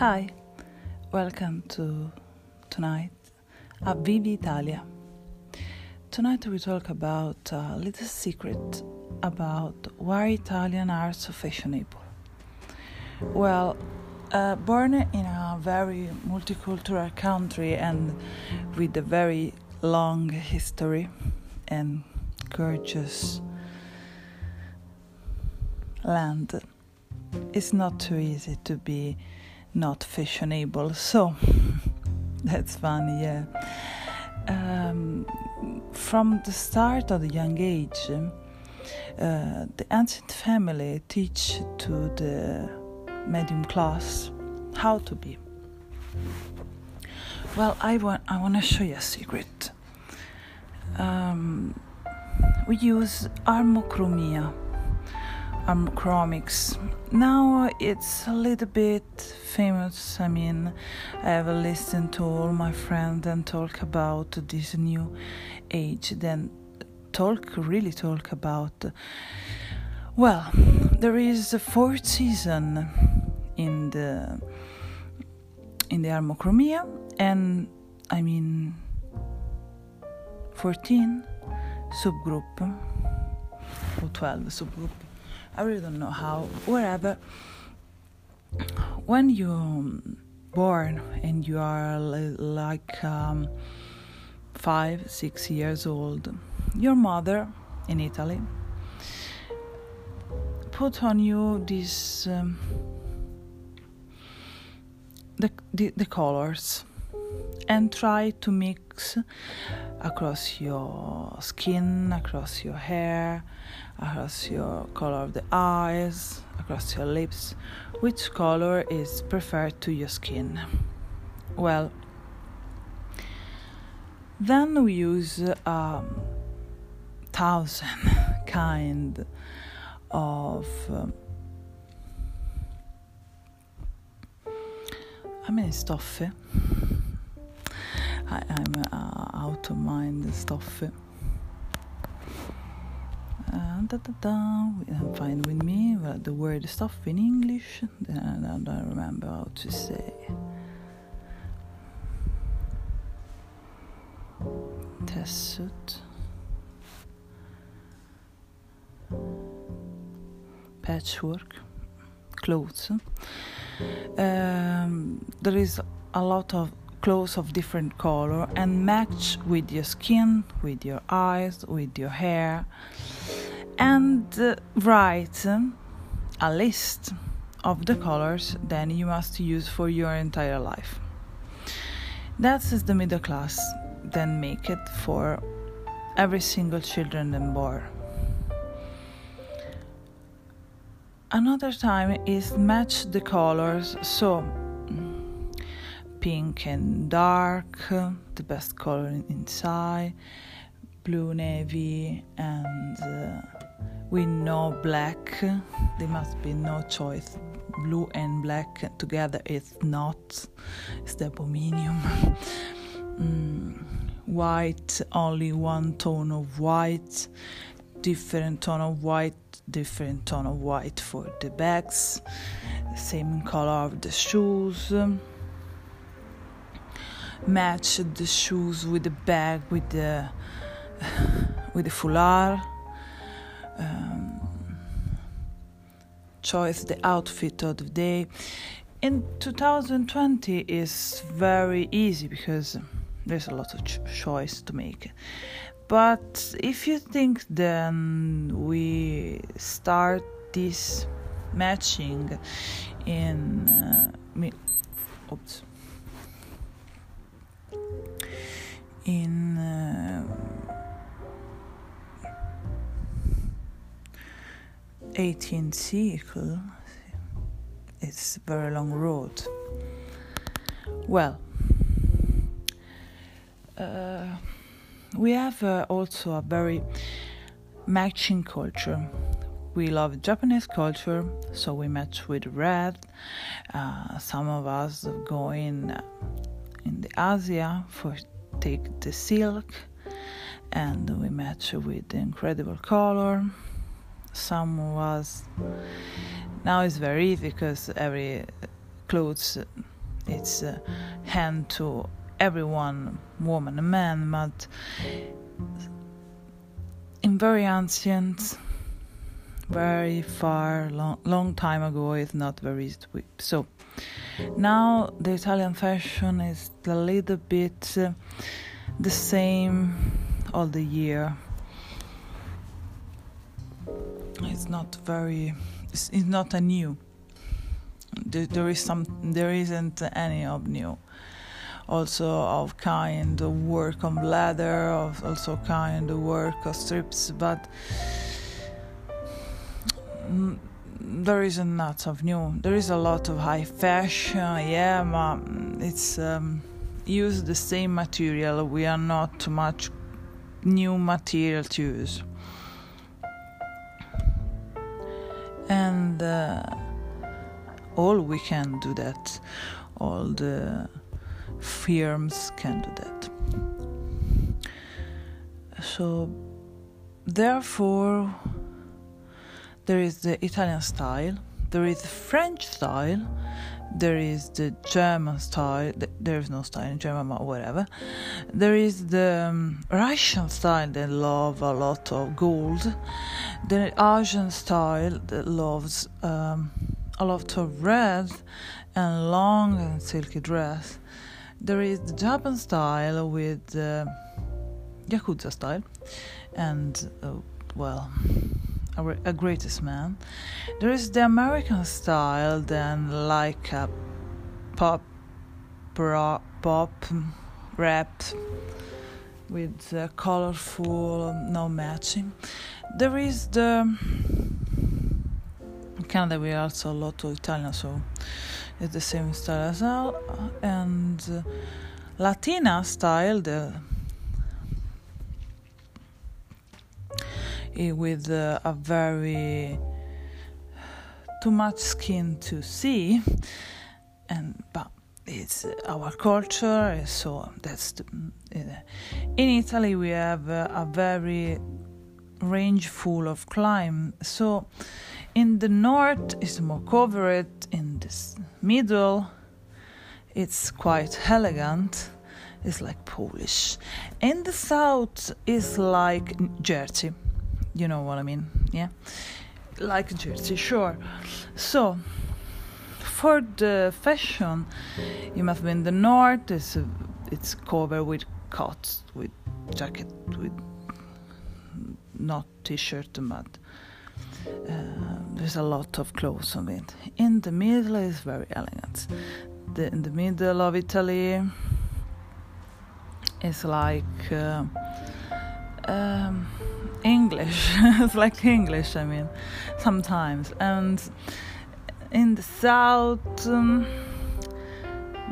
Hi, welcome to tonight at Vivi Italia. Tonight we talk about a little secret about why Italians are so fashionable. Well, uh, born in a very multicultural country and with a very long history and gorgeous land, it's not too easy to be not fashionable. So that's funny, yeah. Um, from the start of the young age, uh, the ancient family teach to the medium class how to be. Well, I want I want to show you a secret. Um, we use armochromia Um, Chromics. Now it's a little bit famous. I mean, I have listened to all my friends and talk about this new age. Then talk really talk about. Well, there is a fourth season in the in the Armochromia, and I mean, fourteen subgroup or twelve subgroup I really don't know how, whatever. When you're born and you are like um, five, six years old, your mother in Italy put on you these um, the, the the colors and try to mix across your skin, across your hair, across your color of the eyes, across your lips, which color is preferred to your skin. Well, then we use a um, thousand kind of um, many stoffe? I, am uh, out of mind stuff. Uh, da, da, da. I'm fine with me. Well, the word stuff in English. I don't remember how to say. Tessuit. Patchwork. Clothes. Um, there is a lot of clothes of different color and match with your skin, with your eyes, with your hair, and uh, write a list of the colors then you must use for your entire life. That is the middle class then make it for every single children then born. Another time is match the colors so pink and dark, the best color inside, blue navy, and uh, with no black. There must be no choice. Blue and black together is not. It's the aluminium. mm, white, only one tone of white. Different tone of white, different tone of white for the bags. Same color of the shoes match the shoes with the bag with the with the foulard. Um, choice the outfit of the day. In 2020 is very easy because there's a lot of ch- choice to make. But if you think then we start this matching in uh, me, oops in uh, 18th circle it's a very long road. Well uh, we have uh, also a very matching culture. We love Japanese culture, so we match with red. Uh, some of us go in in the Asia for take the silk and we match with the incredible color some was now it's very easy because every clothes it's a hand to everyone, woman and man, but in very ancient, very far, long, long time ago, it's not very easy. So now the Italian fashion is a little bit uh, the same all the year. It's not very. It's, it's not a new. There, there is some. There isn't any of new also of kind of work on leather, of also kind of work of strips, but there is a lot of new. There is a lot of high fashion, yeah, but it's um, use the same material. We are not too much new material to use, and uh, all we can do that. All the firms can do that. So, therefore, there is the Italian style, there is the French style, there is the German style. There is no style in German, but whatever. There is the um, Russian style that love a lot of gold. The Asian style that loves um, a lot of red and long and silky dress. There is the Japan style with uh, Yakuza style, and uh, well, a, greatest man. There is the American style, then like a pop, pop, pop rap with uh, colorful, no matching. There is the in Canada we also a lot of Italian, so it's the same style as well. And uh, Latina style, the Eh, with uh, a very too much skin to see, and but it's our culture, eh, so that's the, in Italy we have a very range full of climb, so in the north is more covered in this middle it's quite elegant. It's like polish. In the south is like jersey you know what i mean yeah like jersey sure so for the fashion you must be in the north it's a, it's covered with coats with jacket with not t-shirt but uh, there's a lot of clothes on it. In the middle is very elegant. The, in the middle of Italy is like uh, um, English. it's like English, I mean, sometimes. And in the south, um,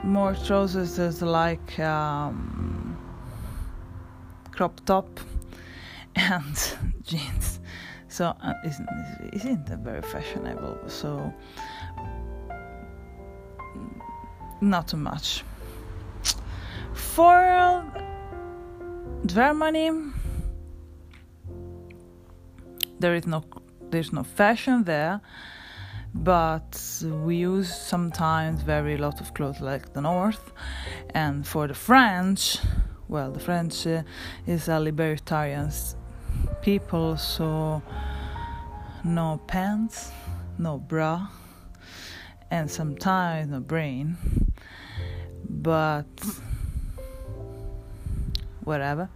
more trousers is like um, crop top and jeans so uh, isn't isn't very fashionable so not too much for Germany there is no there's no fashion there but we use sometimes very lot of clothes like the north. And for the french well the french uh, is a libertarian people so no pants no bra and sometimes no brain. But whatever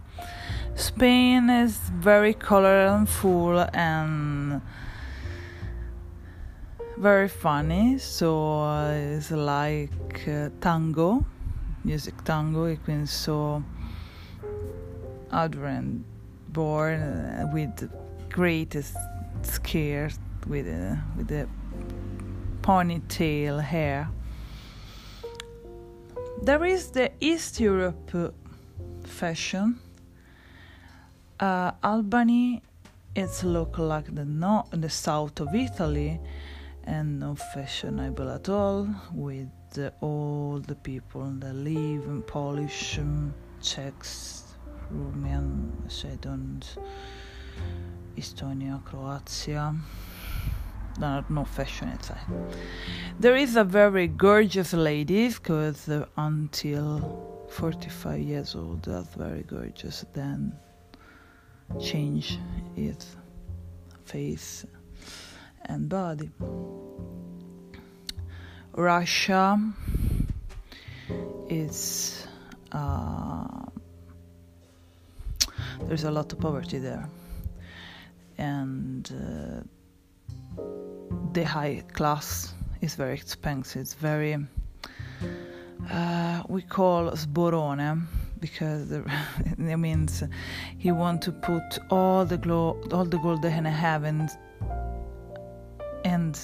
spain is very colorful and very funny so it's like uh, tango music tango e quindi so adorant born uh, with greatest skirt with uh, with the ponytail hair. There is the East Europe uh, fashion. Uh, Albany, it's look like the the south of Italy, and no fashionable at all. With all the people that live in Polish, um, Czechs, Romanian, Macedonians, Estonia, Croatia, there are no fashion inside. There is a very gorgeous lady because uh, until 45 years old, that's very gorgeous. Then change its face and body. Russia is uh, there's a lot of poverty there, and uh, the high class is very expensive. It's very uh, we call sborone because it means he want to put all the glo- all the gold they have and and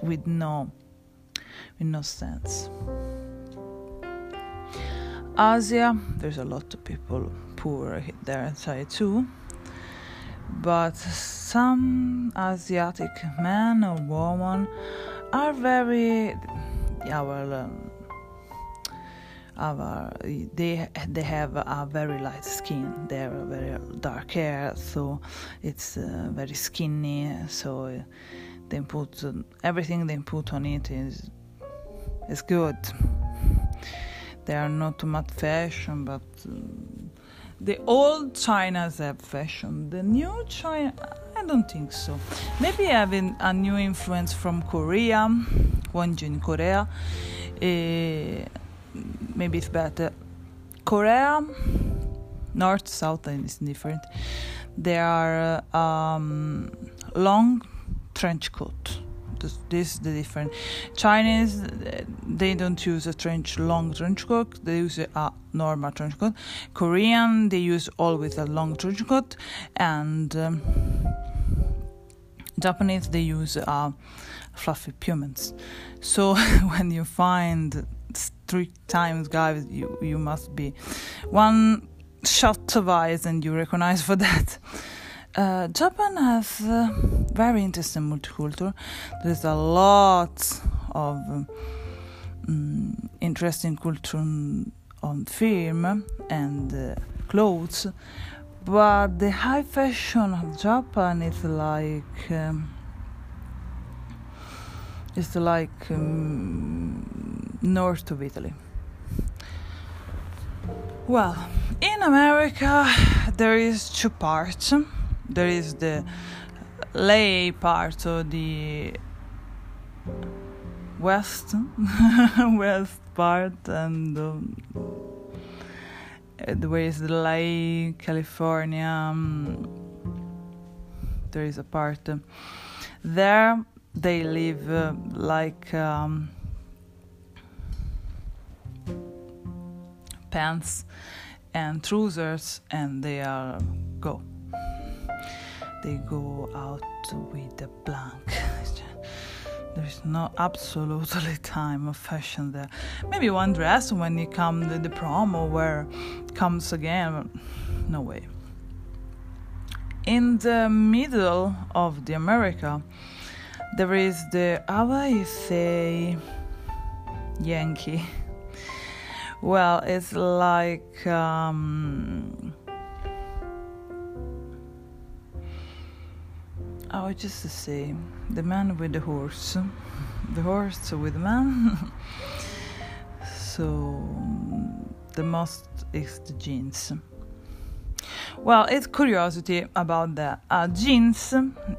with no with no sense. Asia, there's a lot of people poor there inside too, but some Asiatic men or women are very yeah well. Um, our, they they have a very light skin. They have very dark hair, so it's uh, very skinny. So they put uh, everything they put on it is is good. They are not too much fashion, but uh, the old Chinas have fashion. The new China, I don't think so. Maybe having a new influence from Korea, Wonju in Korea. Uh, maybe it's better. Korea, north, south, and it's different. There are uh, um, long trench coat. This, this, is the different. Chinese, they don't use a trench long trench coat. They use a normal trench coat. Korean, they use always a long trench coat, and um, Japanese, they use uh, fluffy puments. So when you find three times guys you you must be one shot of eyes and you recognize for that uh, Japan has very interesting multicultural. There's a lot of um, interesting culture on film and uh, clothes, but the high fashion of Japan is like um, it's like um, north of Italy. Well, in America, there is two parts. There is the lay part of the west, west part, and um, there is the lay, California. Um, there is a part uh, there they live uh, like um, pants and trousers and they are go. They go out with the blank. There's no absolutely time of fashion there. Maybe one dress when you come the, the promo where comes again no way. In the middle of the america there is the how I say Yankee. Well, it's like um, oh, just to say the man with the horse, the horse with the man. so the most is the jeans. Well, it's curiosity about the uh, jeans.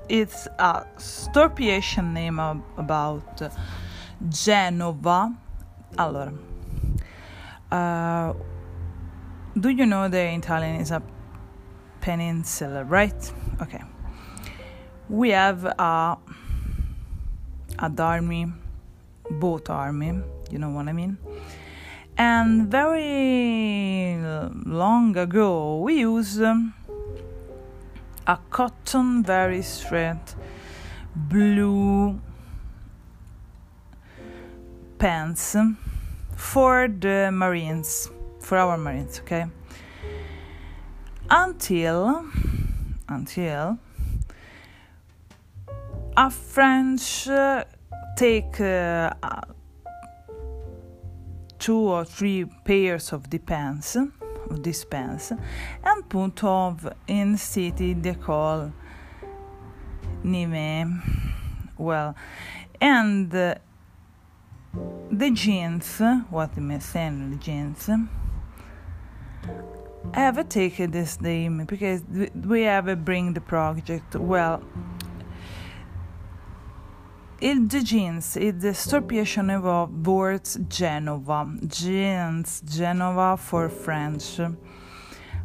It's a storpiation name about Genova. Allora, uh, do you know the Italian is a peninsula, right? Okay. We have a a army, boat army. You know what I mean? And very long ago, we used um, a cotton, very straight blue pants for the Marines, for our Marines, okay? Until, until a French uh, take uh, two or three pairs of the pants of these pants and put of in city they call Nîmes well, and uh, the jeans, what? The jeans have taken this name because we have a bring the project well il the jeans is the storpiation of words Genova. Jeans Genova for French.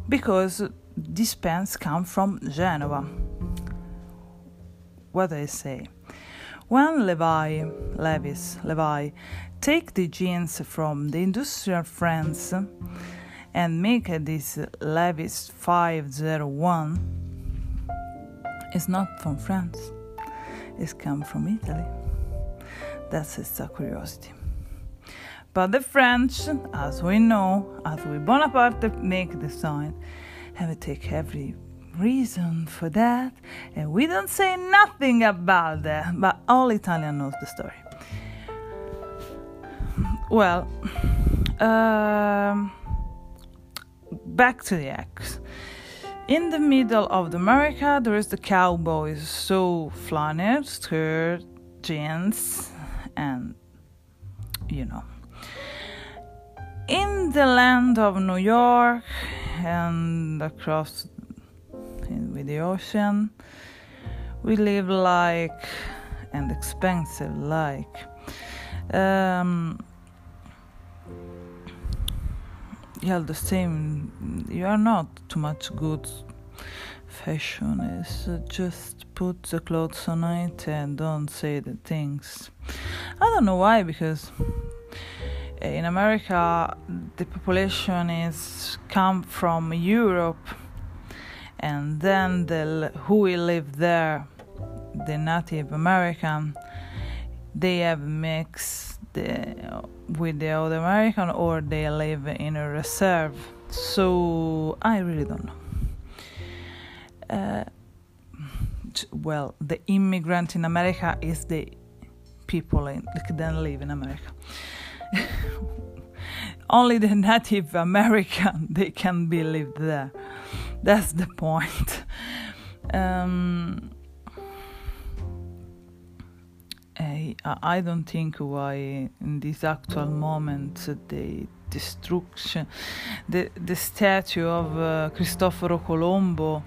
Because these pants come from Genova. What I say? When Levi Levis Levi take the jeans from the industrial France and make this Levis 501 is not from France it's come from Italy. That's just a curiosity. But the French as we know as we Bonaparte make the sign have to take every reason for that and we don't say nothing about that but all Italian knows the story. Well um, back to the X. In the middle of America, there is the cowboys, so flannel, skirt, jeans, and you know. In the land of New York and across with the ocean, we live like and expensive like. Um, yeah the same. You are not too much good. Fashion is uh, just put the clothes on it and don't say the things. I don't know why because in america the population is come from europe and then the who will live there the native american they have mixed the, with the other American or they live in a reserve. So I really don't know. Uh, well, the immigrant in America is the people in, that live in America. Only the Native American they can be lived there. That's the point. Um, I, don't think why in this actual moment the destruction, the the statue of uh, Cristoforo Colombo,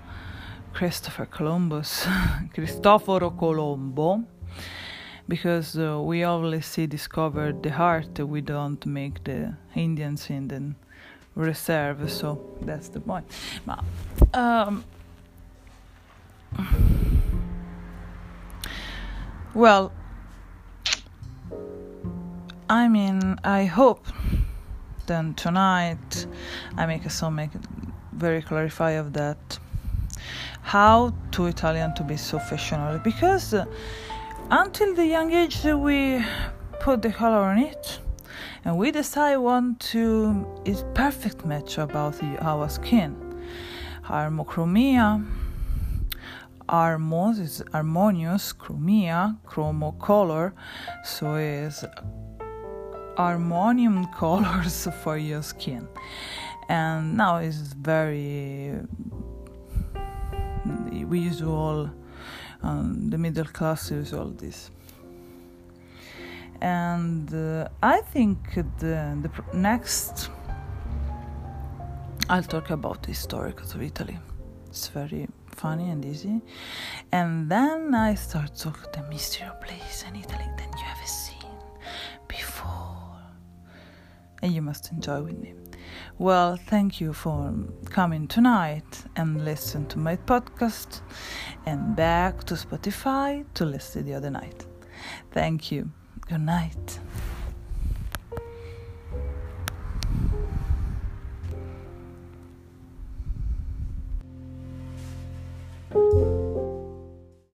Christopher Columbus, Cristoforo Colombo, because uh, we see discovered the heart, we don't make the Indians in the reserve, so that's the point. But, um, well, I mean, I hope then tonight I make a song make very clarify of that how to Italian to be so fashionable because uh, until the young age we put the color on it and we decide want to is perfect match about our skin. Harmochromia harmos is harmonious chromia chromo color so is harmonium colors for your skin. And now it's very we use all um, the middle class use all this. And uh, i think the, the next i'll talk about the historicals of italy. It's very funny and easy. And then i start talk the mystery of place in italy and you must enjoy with me. Well, thank you for coming tonight and listen to my podcast and back to Spotify to listen the other night. Thank you. Good night.